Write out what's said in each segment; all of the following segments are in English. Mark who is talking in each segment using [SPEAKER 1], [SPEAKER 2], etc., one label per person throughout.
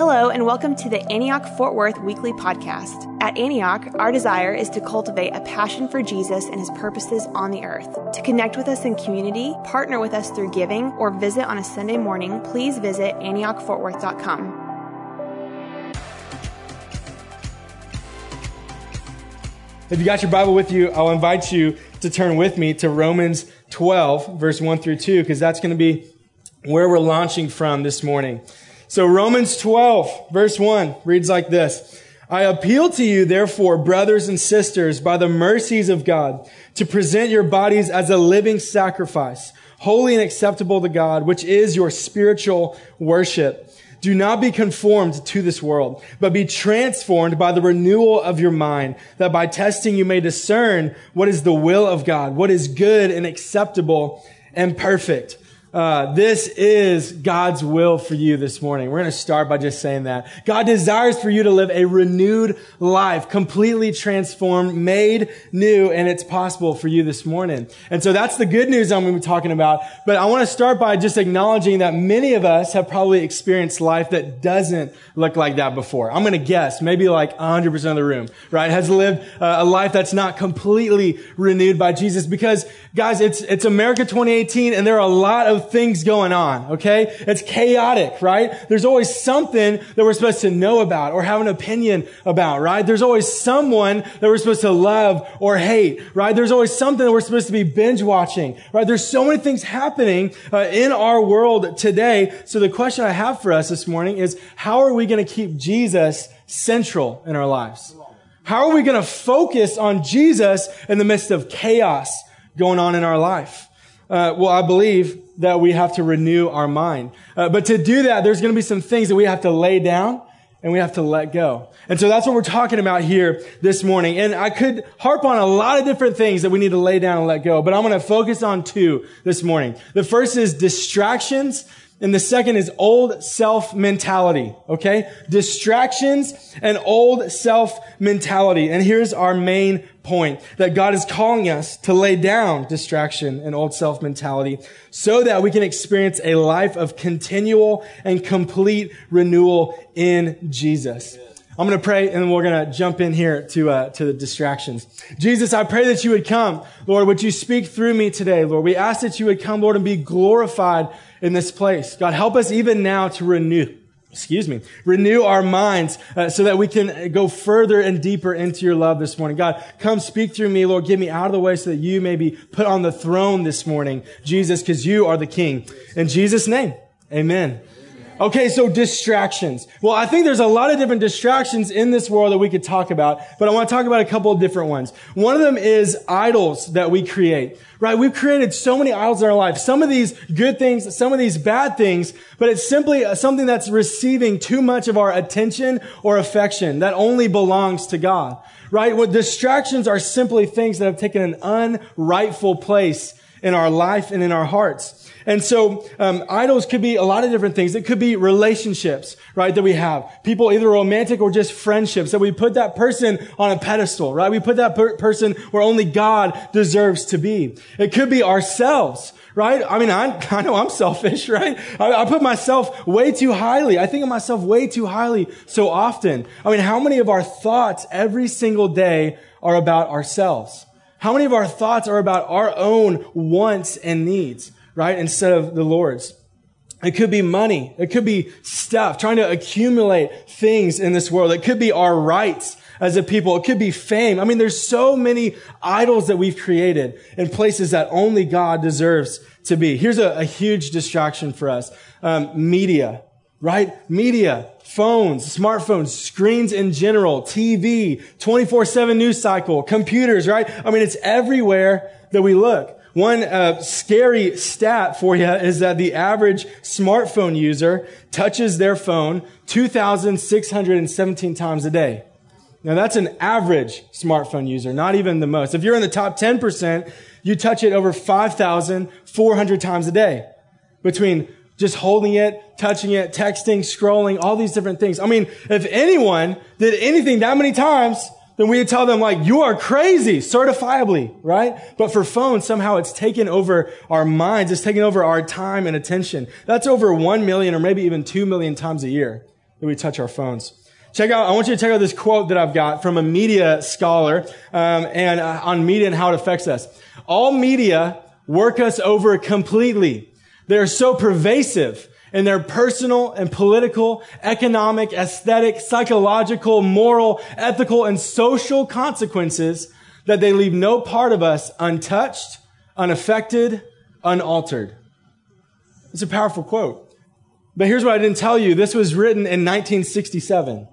[SPEAKER 1] Hello, and welcome to the Antioch Fort Worth Weekly Podcast. At Antioch, our desire is to cultivate a passion for Jesus and his purposes on the earth. To connect with us in community, partner with us through giving, or visit on a Sunday morning, please visit AntiochFortWorth.com.
[SPEAKER 2] If you got your Bible with you, I'll invite you to turn with me to Romans 12, verse 1 through 2, because that's going to be where we're launching from this morning. So Romans 12, verse 1 reads like this. I appeal to you, therefore, brothers and sisters, by the mercies of God, to present your bodies as a living sacrifice, holy and acceptable to God, which is your spiritual worship. Do not be conformed to this world, but be transformed by the renewal of your mind, that by testing you may discern what is the will of God, what is good and acceptable and perfect. Uh, this is God's will for you this morning. We're going to start by just saying that. God desires for you to live a renewed life, completely transformed, made new, and it's possible for you this morning. And so that's the good news I'm going to be talking about. But I want to start by just acknowledging that many of us have probably experienced life that doesn't look like that before. I'm going to guess maybe like 100% of the room, right, has lived uh, a life that's not completely renewed by Jesus because guys, it's, it's America 2018 and there are a lot of things going on, okay? It's chaotic, right? There's always something that we're supposed to know about or have an opinion about, right? There's always someone that we're supposed to love or hate, right? There's always something that we're supposed to be binge watching, right? There's so many things happening uh, in our world today. So the question I have for us this morning is, how are we going to keep Jesus central in our lives? How are we going to focus on Jesus in the midst of chaos going on in our life? Uh, well, I believe that we have to renew our mind. Uh, but to do that, there's going to be some things that we have to lay down and we have to let go. And so that's what we're talking about here this morning. And I could harp on a lot of different things that we need to lay down and let go, but I'm going to focus on two this morning. The first is distractions and the second is old self mentality. Okay? Distractions and old self mentality. And here's our main point that God is calling us to lay down distraction and old self mentality so that we can experience a life of continual and complete renewal in Jesus. I'm going to pray and we're going to jump in here to, uh, to the distractions. Jesus, I pray that you would come. Lord, would you speak through me today? Lord, we ask that you would come, Lord, and be glorified in this place. God, help us even now to renew, excuse me, renew our minds uh, so that we can go further and deeper into your love this morning. God, come speak through me, Lord. Get me out of the way so that you may be put on the throne this morning, Jesus, because you are the King. In Jesus' name, amen. Okay, so distractions. Well, I think there's a lot of different distractions in this world that we could talk about, but I want to talk about a couple of different ones. One of them is idols that we create, right? We've created so many idols in our life. Some of these good things, some of these bad things, but it's simply something that's receiving too much of our attention or affection that only belongs to God, right? What distractions are simply things that have taken an unrightful place in our life and in our hearts. And so, um, idols could be a lot of different things. It could be relationships, right, that we have. People, either romantic or just friendships, that we put that person on a pedestal, right? We put that per- person where only God deserves to be. It could be ourselves, right? I mean, I, I know I'm selfish, right? I, I put myself way too highly. I think of myself way too highly so often. I mean, how many of our thoughts every single day are about ourselves? How many of our thoughts are about our own wants and needs? right? Instead of the Lord's. It could be money. It could be stuff, trying to accumulate things in this world. It could be our rights as a people. It could be fame. I mean, there's so many idols that we've created in places that only God deserves to be. Here's a, a huge distraction for us. Um, media, right? Media, phones, smartphones, screens in general, TV, 24-7 news cycle, computers, right? I mean, it's everywhere that we look. One uh, scary stat for you is that the average smartphone user touches their phone 2,617 times a day. Now that's an average smartphone user, not even the most. If you're in the top 10%, you touch it over 5,400 times a day between just holding it, touching it, texting, scrolling, all these different things. I mean, if anyone did anything that many times, then we would tell them like, you are crazy, certifiably, right? But for phones, somehow it's taken over our minds. It's taken over our time and attention. That's over one million or maybe even two million times a year that we touch our phones. Check out, I want you to check out this quote that I've got from a media scholar um, and uh, on media and how it affects us. All media work us over completely. They're so pervasive in their personal and political, economic, aesthetic, psychological, moral, ethical, and social consequences that they leave no part of us untouched, unaffected, unaltered. It's a powerful quote. But here's what I didn't tell you. This was written in 1967.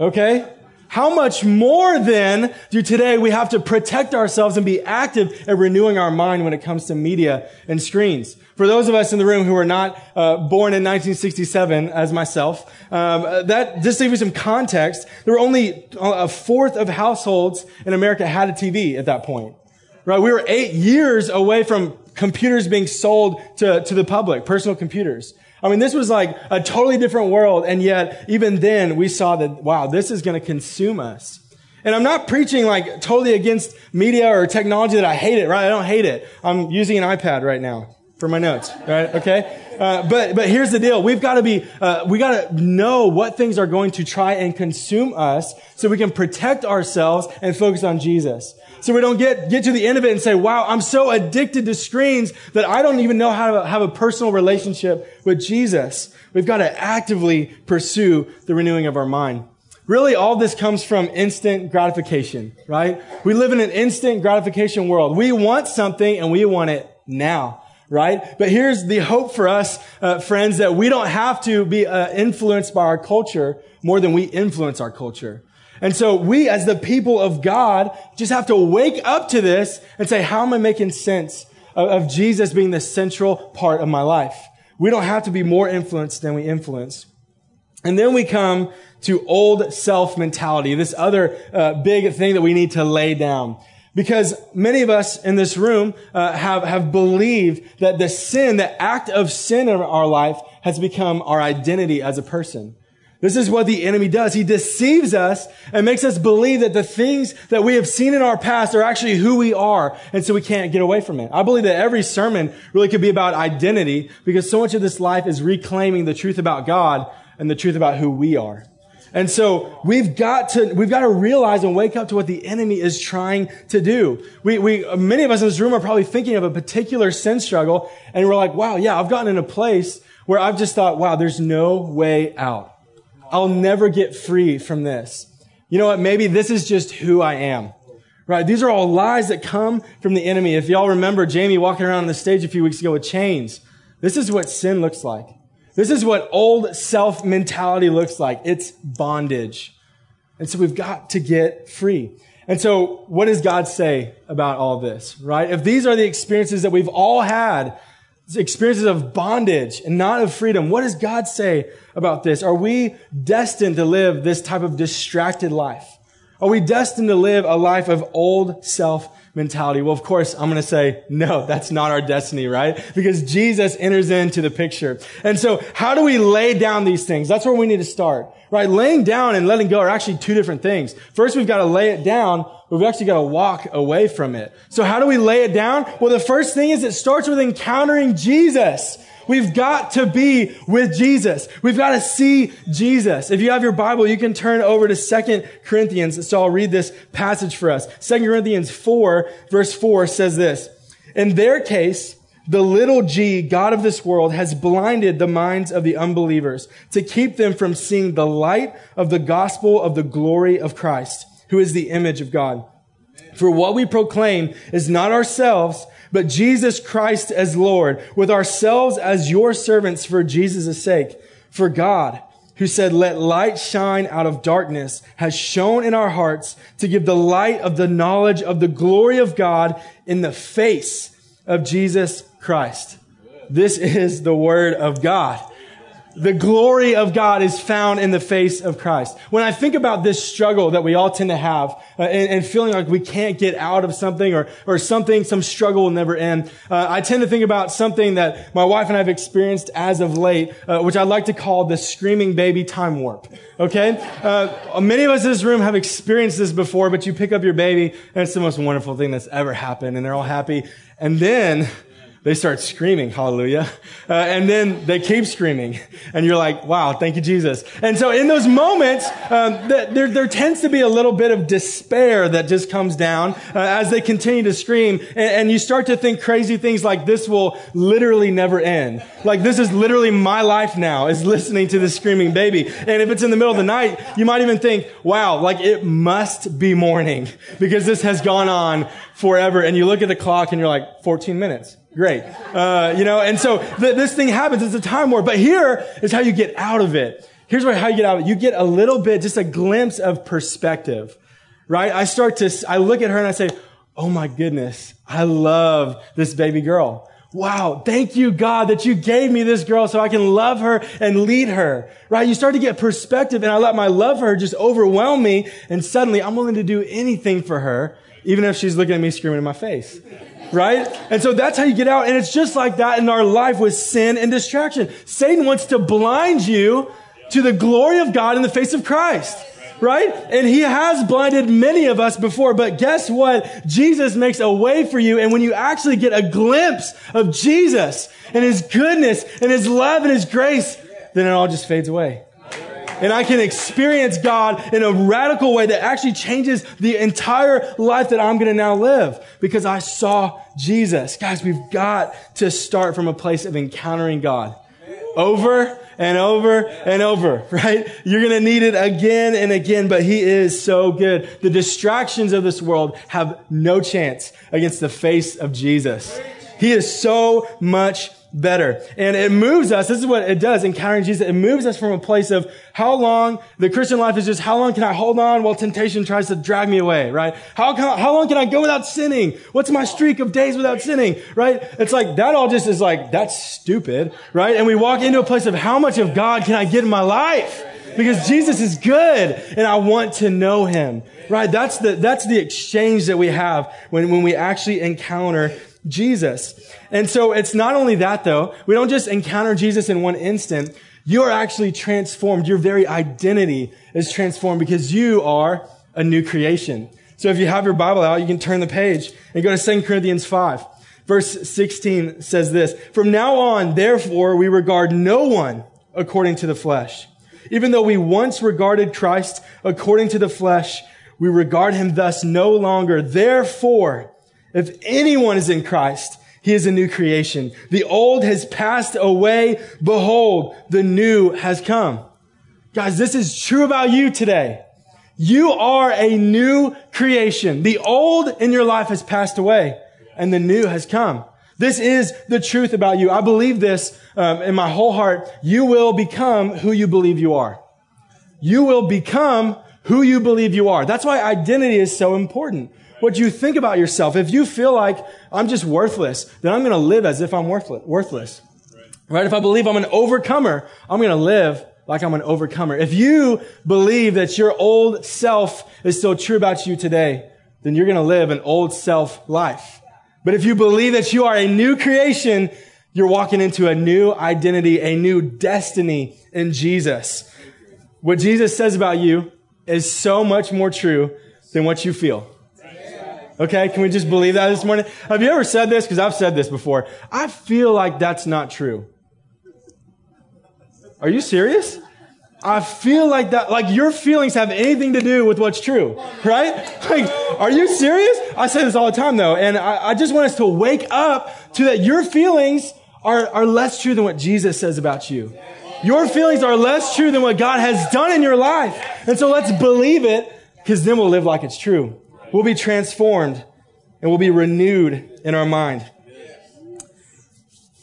[SPEAKER 2] Okay? How much more then do today we have to protect ourselves and be active at renewing our mind when it comes to media and screens? For those of us in the room who were not uh, born in 1967, as myself, um, that just to give you some context, there were only a fourth of households in America had a TV at that point. Right? We were eight years away from computers being sold to, to the public, personal computers. I mean, this was like a totally different world. And yet, even then, we saw that, wow, this is going to consume us. And I'm not preaching like totally against media or technology that I hate it, right? I don't hate it. I'm using an iPad right now for my notes, right? Okay. Uh, but, but here's the deal. We've got to be, uh, we got to know what things are going to try and consume us so we can protect ourselves and focus on Jesus. So we don't get, get to the end of it and say, wow, I'm so addicted to screens that I don't even know how to have a personal relationship with Jesus. We've got to actively pursue the renewing of our mind. Really, all this comes from instant gratification, right? We live in an instant gratification world. We want something and we want it now, right? But here's the hope for us, uh, friends, that we don't have to be uh, influenced by our culture more than we influence our culture. And so we, as the people of God, just have to wake up to this and say, how am I making sense of, of Jesus being the central part of my life? We don't have to be more influenced than we influence. And then we come to old self mentality, this other uh, big thing that we need to lay down. Because many of us in this room uh, have, have believed that the sin, the act of sin in our life has become our identity as a person. This is what the enemy does. He deceives us and makes us believe that the things that we have seen in our past are actually who we are. And so we can't get away from it. I believe that every sermon really could be about identity because so much of this life is reclaiming the truth about God and the truth about who we are. And so we've got to, we've got to realize and wake up to what the enemy is trying to do. We, we, many of us in this room are probably thinking of a particular sin struggle and we're like, wow, yeah, I've gotten in a place where I've just thought, wow, there's no way out. I'll never get free from this. You know what? Maybe this is just who I am. Right? These are all lies that come from the enemy. If y'all remember Jamie walking around on the stage a few weeks ago with chains, this is what sin looks like. This is what old self mentality looks like. It's bondage. And so we've got to get free. And so what does God say about all this, right? If these are the experiences that we've all had, experiences of bondage and not of freedom, what does God say about this? Are we destined to live this type of distracted life? Are we destined to live a life of old self mentality? Well, of course, I'm going to say, no, that's not our destiny, right? Because Jesus enters into the picture. And so how do we lay down these things? That's where we need to start, right? Laying down and letting go are actually two different things. First, we've got to lay it down, but we've actually got to walk away from it. So how do we lay it down? Well, the first thing is it starts with encountering Jesus. We've got to be with Jesus. We've got to see Jesus. If you have your Bible, you can turn over to Second Corinthians. So I'll read this passage for us. Second Corinthians 4 verse 4 says this. In their case, the little g, God of this world, has blinded the minds of the unbelievers to keep them from seeing the light of the gospel of the glory of Christ, who is the image of God. For what we proclaim is not ourselves, but Jesus Christ as Lord, with ourselves as your servants for Jesus' sake. For God, who said, let light shine out of darkness, has shone in our hearts to give the light of the knowledge of the glory of God in the face of Jesus Christ. This is the word of God the glory of God is found in the face of Christ. When I think about this struggle that we all tend to have uh, and, and, feeling like we can't get out of something or, or something, some struggle will never end, uh, I tend to think about something that my wife and I have experienced as of late, uh, which I like to call the screaming baby time warp. Okay? Uh, many of us in this room have experienced this before, but you pick up your baby and it's the most wonderful thing that's ever happened and they're all happy. And then they start screaming, hallelujah. Uh, and then they keep screaming. And you're like, wow, thank you, Jesus. And so in those moments, um, there, there tends to be a little bit of despair that just comes down uh, as they continue to scream. And, and you start to think crazy things like this will literally never end. Like this is literally my life now is listening to this screaming baby. And if it's in the middle of the night, you might even think, wow, like it must be morning because this has gone on forever. And you look at the clock and you're like, 14 minutes. Great. Uh, you know, and so th- this thing happens. It's a time war. But here is how you get out of it. Here's how you get out of it. You get a little bit, just a glimpse of perspective, right? I start to, I look at her and I say, Oh my goodness. I love this baby girl. Wow. Thank you, God, that you gave me this girl so I can love her and lead her, right? You start to get perspective and I let my love for her just overwhelm me. And suddenly I'm willing to do anything for her, even if she's looking at me screaming in my face right? And so that's how you get out. And it's just like that in our life with sin and distraction. Satan wants to blind you to the glory of God in the face of Christ. Right? And he has blinded many of us before, but guess what? Jesus makes a way for you. And when you actually get a glimpse of Jesus and his goodness and his love and his grace, then it all just fades away and I can experience God in a radical way that actually changes the entire life that I'm going to now live because I saw Jesus. Guys, we've got to start from a place of encountering God over and over and over, right? You're going to need it again and again, but he is so good. The distractions of this world have no chance against the face of Jesus. He is so much better. And it moves us. This is what it does, encountering Jesus. It moves us from a place of how long the Christian life is just how long can I hold on while temptation tries to drag me away, right? How, can, how long can I go without sinning? What's my streak of days without sinning, right? It's like that all just is like, that's stupid, right? And we walk into a place of how much of God can I get in my life? Because Jesus is good and I want to know him, right? That's the, that's the exchange that we have when, when we actually encounter Jesus. And so it's not only that though. We don't just encounter Jesus in one instant. You're actually transformed. Your very identity is transformed because you are a new creation. So if you have your Bible out, you can turn the page and go to 2 Corinthians 5. Verse 16 says this, From now on, therefore, we regard no one according to the flesh. Even though we once regarded Christ according to the flesh, we regard him thus no longer. Therefore, if anyone is in Christ, he is a new creation. The old has passed away. Behold, the new has come. Guys, this is true about you today. You are a new creation. The old in your life has passed away and the new has come. This is the truth about you. I believe this um, in my whole heart. You will become who you believe you are. You will become who you believe you are. That's why identity is so important what you think about yourself. If you feel like I'm just worthless, then I'm going to live as if I'm worthless. Right? If I believe I'm an overcomer, I'm going to live like I'm an overcomer. If you believe that your old self is still true about you today, then you're going to live an old self life. But if you believe that you are a new creation, you're walking into a new identity, a new destiny in Jesus. What Jesus says about you is so much more true than what you feel. Okay, can we just believe that this morning? Have you ever said this? Because I've said this before. I feel like that's not true. Are you serious? I feel like that, like your feelings have anything to do with what's true, right? Like, are you serious? I say this all the time though, and I, I just want us to wake up to that your feelings are, are less true than what Jesus says about you. Your feelings are less true than what God has done in your life. And so let's believe it, because then we'll live like it's true. We'll be transformed and we'll be renewed in our mind.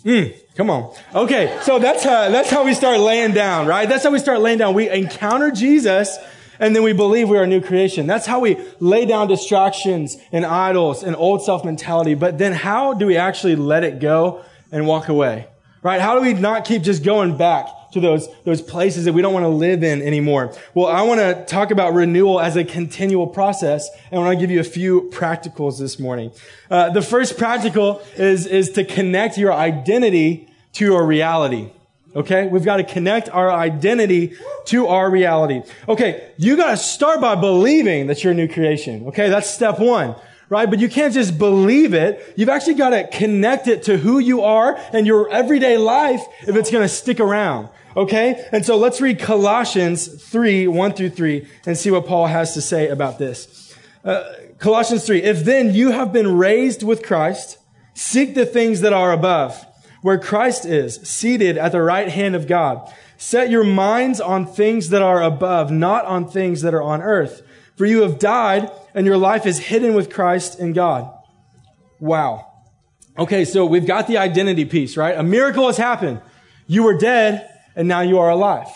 [SPEAKER 2] Mm, come on. Okay, so that's how, that's how we start laying down, right? That's how we start laying down. We encounter Jesus and then we believe we are a new creation. That's how we lay down distractions and idols and old self mentality. But then how do we actually let it go and walk away? Right? How do we not keep just going back? To those, those places that we don't want to live in anymore. Well, I want to talk about renewal as a continual process, and I want to give you a few practicals this morning. Uh, the first practical is, is to connect your identity to your reality. Okay? We've got to connect our identity to our reality. Okay, you got to start by believing that you're a new creation. Okay? That's step one right? But you can't just believe it. You've actually got to connect it to who you are and your everyday life if it's going to stick around. Okay? And so let's read Colossians 3, 1 through 3 and see what Paul has to say about this. Uh, Colossians 3. If then you have been raised with Christ, seek the things that are above, where Christ is, seated at the right hand of God. Set your minds on things that are above, not on things that are on earth. For you have died and your life is hidden with Christ in God. Wow. Okay, so we've got the identity piece, right? A miracle has happened. You were dead and now you are alive.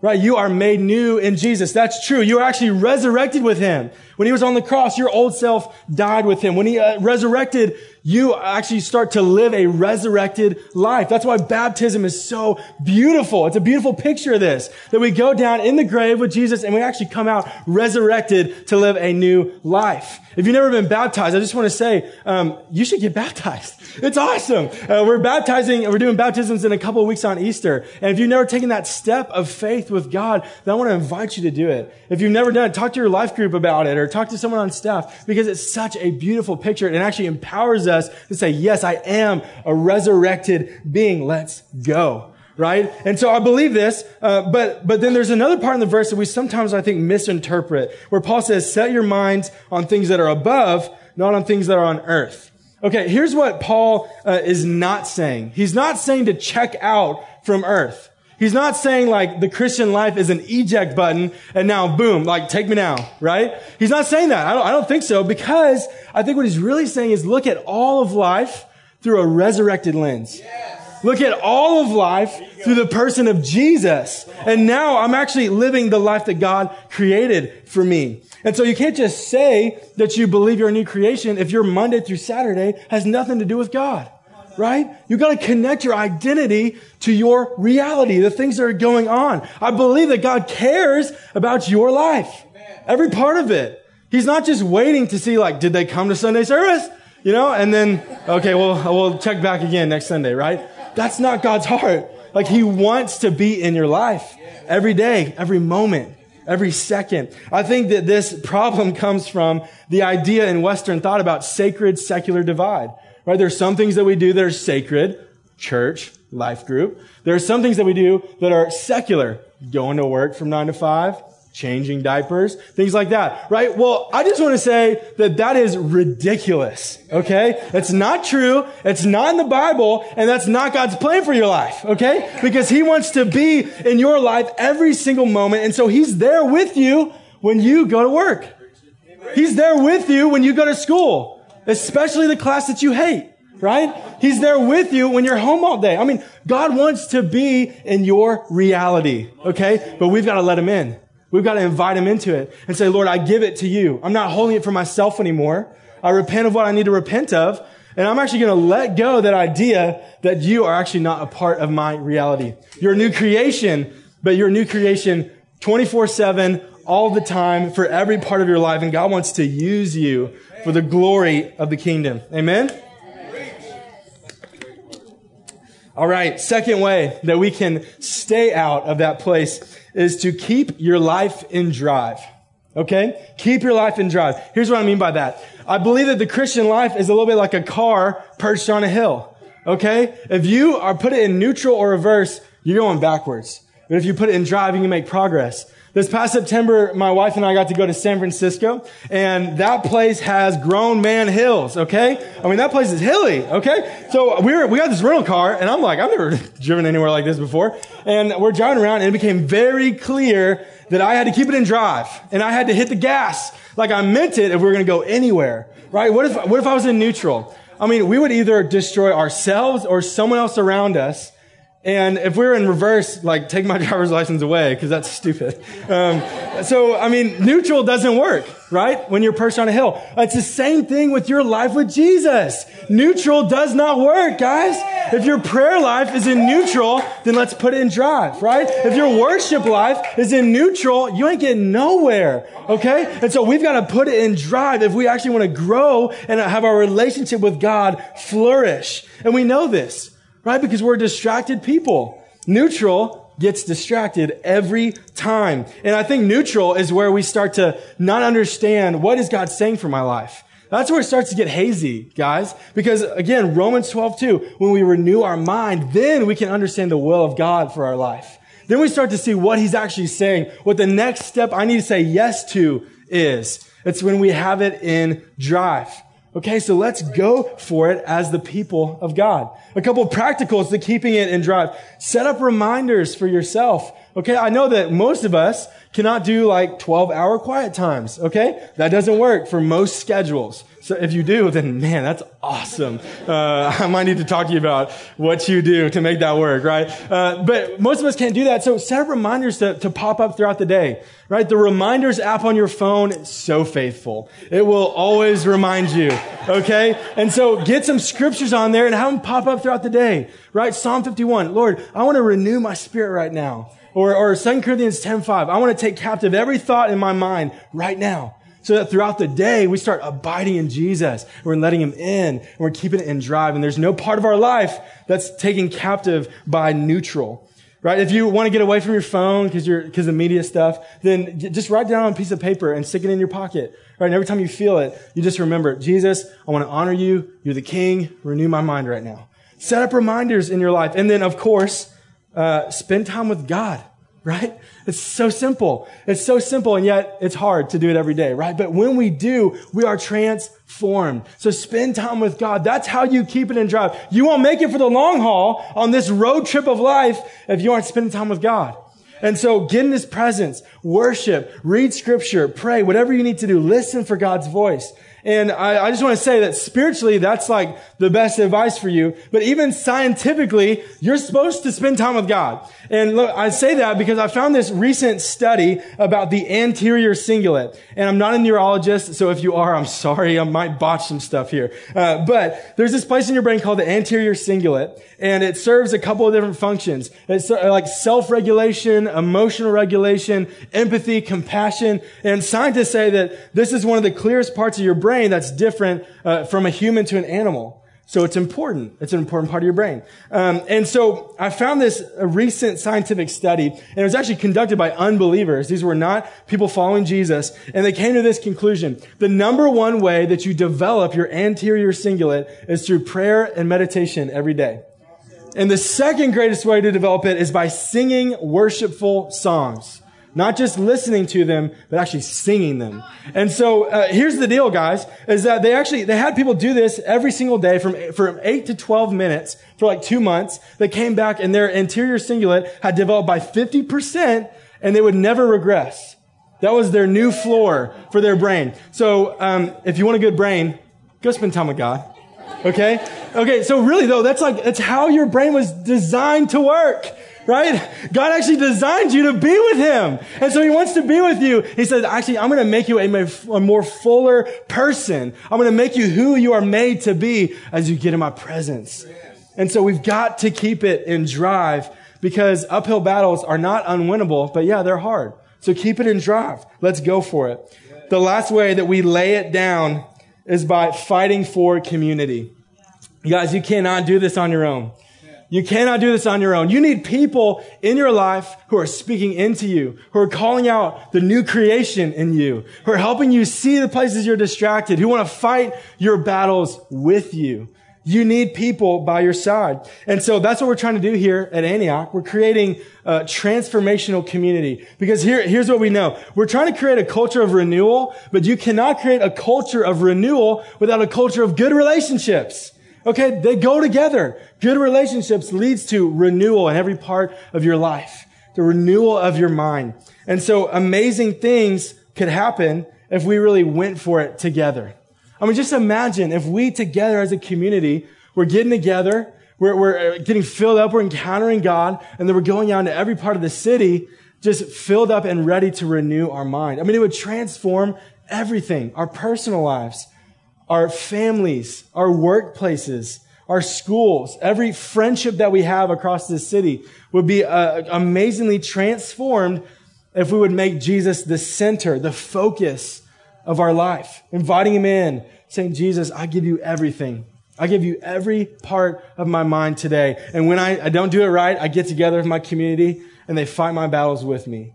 [SPEAKER 2] Right? You are made new in Jesus. That's true. You are actually resurrected with him. When he was on the cross, your old self died with him. When he uh, resurrected, you actually start to live a resurrected life. That's why baptism is so beautiful. It's a beautiful picture of this, that we go down in the grave with Jesus and we actually come out resurrected to live a new life. If you've never been baptized, I just want to say, um, you should get baptized. It's awesome. Uh, we're baptizing, we're doing baptisms in a couple weeks on Easter. And if you've never taken that step of faith with God, then I want to invite you to do it. If you've never done it, talk to your life group about it or talk to someone on staff because it's such a beautiful picture. And actually empowers us to say, yes, I am a resurrected being. Let's go right? And so I believe this, uh, but but then there's another part in the verse that we sometimes I think misinterpret, where Paul says, "Set your minds on things that are above, not on things that are on earth." Okay, here's what Paul uh, is not saying. He's not saying to check out from earth. He's not saying like the Christian life is an eject button and now boom, like take me now, right? He's not saying that. I don't, I don't think so because I think what he's really saying is look at all of life through a resurrected lens. Yes. Look at all of life through the person of Jesus. And now I'm actually living the life that God created for me. And so you can't just say that you believe you're a new creation if your Monday through Saturday has nothing to do with God right? You got to connect your identity to your reality, the things that are going on. I believe that God cares about your life, every part of it. He's not just waiting to see, like, did they come to Sunday service? You know, and then, okay, well, we'll check back again next Sunday, right? That's not God's heart. Like, He wants to be in your life every day, every moment every second. I think that this problem comes from the idea in Western thought about sacred secular divide. Right? There's some things that we do that are sacred, church, life group. There are some things that we do that are secular, going to work from nine to five, changing diapers, things like that, right? Well, I just want to say that that is ridiculous, okay? It's not true. It's not in the Bible, and that's not God's plan for your life, okay? Because He wants to be in your life every single moment, and so He's there with you when you go to work. He's there with you when you go to school especially the class that you hate, right? He's there with you when you're home all day. I mean, God wants to be in your reality, okay? But we've got to let him in. We've got to invite him into it and say, Lord, I give it to you. I'm not holding it for myself anymore. I repent of what I need to repent of. And I'm actually going to let go that idea that you are actually not a part of my reality. You're a new creation, but you're a new creation 24 7, all the time, for every part of your life. And God wants to use you for the glory of the kingdom. Amen? All right, second way that we can stay out of that place is to keep your life in drive. Okay? Keep your life in drive. Here's what I mean by that. I believe that the Christian life is a little bit like a car perched on a hill. Okay? If you are put it in neutral or reverse, you're going backwards. But if you put it in drive, you can make progress. This past September, my wife and I got to go to San Francisco, and that place has grown man hills, okay? I mean, that place is hilly, okay? So we were, we got this rental car, and I'm like, I've never driven anywhere like this before. And we're driving around, and it became very clear that I had to keep it in drive, and I had to hit the gas like I meant it if we were gonna go anywhere, right? What if, what if I was in neutral? I mean, we would either destroy ourselves or someone else around us and if we're in reverse, like take my driver's license away because that's stupid. Um, so I mean, neutral doesn't work, right? When you're perched on a hill, it's the same thing with your life with Jesus. Neutral does not work, guys. If your prayer life is in neutral, then let's put it in drive, right? If your worship life is in neutral, you ain't getting nowhere, okay? And so we've got to put it in drive if we actually want to grow and have our relationship with God flourish. And we know this right? Because we're distracted people. Neutral gets distracted every time. And I think neutral is where we start to not understand what is God saying for my life. That's where it starts to get hazy, guys. Because again, Romans 12, 2, when we renew our mind, then we can understand the will of God for our life. Then we start to see what he's actually saying, what the next step I need to say yes to is. It's when we have it in drive. Okay, so let's go for it as the people of God. A couple practicals to keeping it in drive. Set up reminders for yourself. Okay, I know that most of us cannot do like 12 hour quiet times. Okay, that doesn't work for most schedules. So if you do, then man, that's awesome. Uh, I might need to talk to you about what you do to make that work, right? Uh, but most of us can't do that. So set up reminders to, to pop up throughout the day, right? The reminders app on your phone is so faithful. It will always remind you, okay? And so get some scriptures on there and have them pop up throughout the day, right? Psalm 51. Lord, I want to renew my spirit right now. Or, or 2 Corinthians 10.5. I want to take captive every thought in my mind right now so that throughout the day we start abiding in Jesus. We're letting him in and we're keeping it in drive. And there's no part of our life that's taken captive by neutral. Right? If you want to get away from your phone because you're, because of media stuff, then just write down on a piece of paper and stick it in your pocket. Right? And every time you feel it, you just remember, Jesus, I want to honor you. You're the king. Renew my mind right now. Set up reminders in your life. And then, of course, uh, spend time with God right? It's so simple. It's so simple, and yet it's hard to do it every day, right? But when we do, we are transformed. So spend time with God. That's how you keep it in drive. You won't make it for the long haul on this road trip of life if you aren't spending time with God. And so get in His presence, worship, read scripture, pray, whatever you need to do. Listen for God's voice. And I, I, just want to say that spiritually, that's like the best advice for you. But even scientifically, you're supposed to spend time with God. And look, I say that because I found this recent study about the anterior cingulate. And I'm not a neurologist, so if you are, I'm sorry. I might botch some stuff here. Uh, but there's this place in your brain called the anterior cingulate, and it serves a couple of different functions. It's like self-regulation, emotional regulation, empathy, compassion. And scientists say that this is one of the clearest parts of your brain brain that's different uh, from a human to an animal. So it's important. It's an important part of your brain. Um, and so I found this recent scientific study, and it was actually conducted by unbelievers. These were not people following Jesus. And they came to this conclusion. The number one way that you develop your anterior cingulate is through prayer and meditation every day. And the second greatest way to develop it is by singing worshipful songs. Not just listening to them, but actually singing them. And so uh, here's the deal, guys, is that they actually they had people do this every single day from from eight to twelve minutes for like two months. They came back and their anterior cingulate had developed by fifty percent, and they would never regress. That was their new floor for their brain. So um, if you want a good brain, go spend time with God. Okay, okay. So really though, that's like that's how your brain was designed to work right? God actually designed you to be with Him. And so He wants to be with you. He says, actually, I'm going to make you a, a more fuller person. I'm going to make you who you are made to be as you get in my presence. And so we've got to keep it in drive because uphill battles are not unwinnable, but yeah, they're hard. So keep it in drive. Let's go for it. The last way that we lay it down is by fighting for community. You guys, you cannot do this on your own. You cannot do this on your own. You need people in your life who are speaking into you, who are calling out the new creation in you, who are helping you see the places you're distracted, who want to fight your battles with you. You need people by your side. And so that's what we're trying to do here at Antioch. We're creating a transformational community because here, here's what we know. We're trying to create a culture of renewal, but you cannot create a culture of renewal without a culture of good relationships. Okay, they go together. Good relationships leads to renewal in every part of your life, the renewal of your mind. And so amazing things could happen if we really went for it together. I mean, just imagine if we together as a community, we're getting together, we're, we're uh, getting filled up, we're encountering God, and then we're going out into every part of the city, just filled up and ready to renew our mind. I mean, it would transform everything, our personal lives, our families, our workplaces, our schools, every friendship that we have across this city would be uh, amazingly transformed if we would make Jesus the center, the focus of our life, inviting him in, saying, Jesus, I give you everything. I give you every part of my mind today. And when I, I don't do it right, I get together with my community and they fight my battles with me.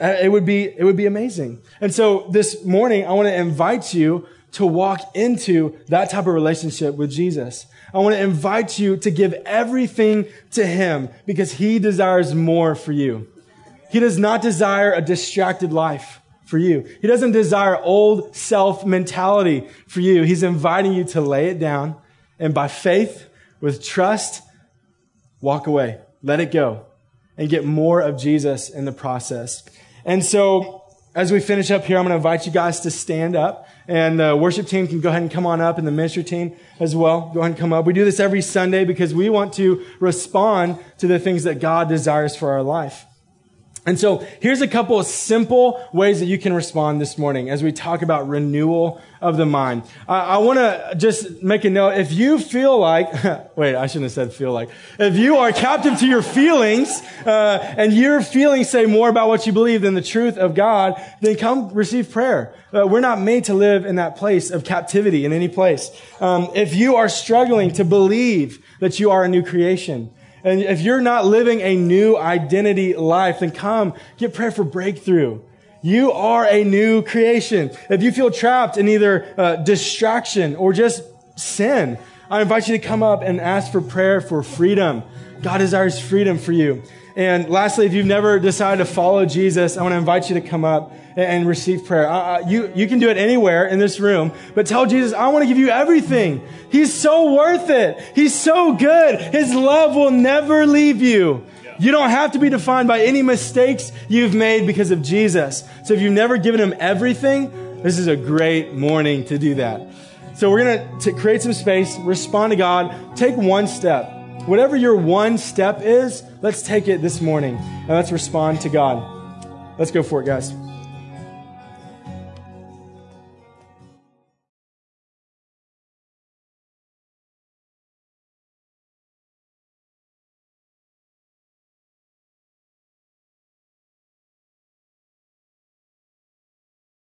[SPEAKER 2] Uh, it would be, it would be amazing. And so this morning, I want to invite you to walk into that type of relationship with Jesus. I want to invite you to give everything to Him because He desires more for you. He does not desire a distracted life for you. He doesn't desire old self mentality for you. He's inviting you to lay it down and by faith, with trust, walk away. Let it go and get more of Jesus in the process. And so as we finish up here, I'm going to invite you guys to stand up and the worship team can go ahead and come on up and the ministry team as well. Go ahead and come up. We do this every Sunday because we want to respond to the things that God desires for our life. And so here's a couple of simple ways that you can respond this morning as we talk about renewal of the mind. I, I want to just make a note. If you feel like, wait, I shouldn't have said feel like. If you are captive to your feelings, uh, and your feelings say more about what you believe than the truth of God, then come receive prayer. Uh, we're not made to live in that place of captivity in any place. Um, if you are struggling to believe that you are a new creation, and if you're not living a new identity life, then come get prayer for breakthrough. You are a new creation. If you feel trapped in either uh, distraction or just sin, I invite you to come up and ask for prayer for freedom. God desires freedom for you. And lastly, if you've never decided to follow Jesus, I want to invite you to come up and receive prayer. Uh, uh, you, you can do it anywhere in this room, but tell Jesus, I want to give you everything. He's so worth it. He's so good. His love will never leave you. You don't have to be defined by any mistakes you've made because of Jesus. So if you've never given him everything, this is a great morning to do that. So we're going to create some space, respond to God, take one step. Whatever your one step is, let's take it this morning and let's respond to God. Let's go for it, guys.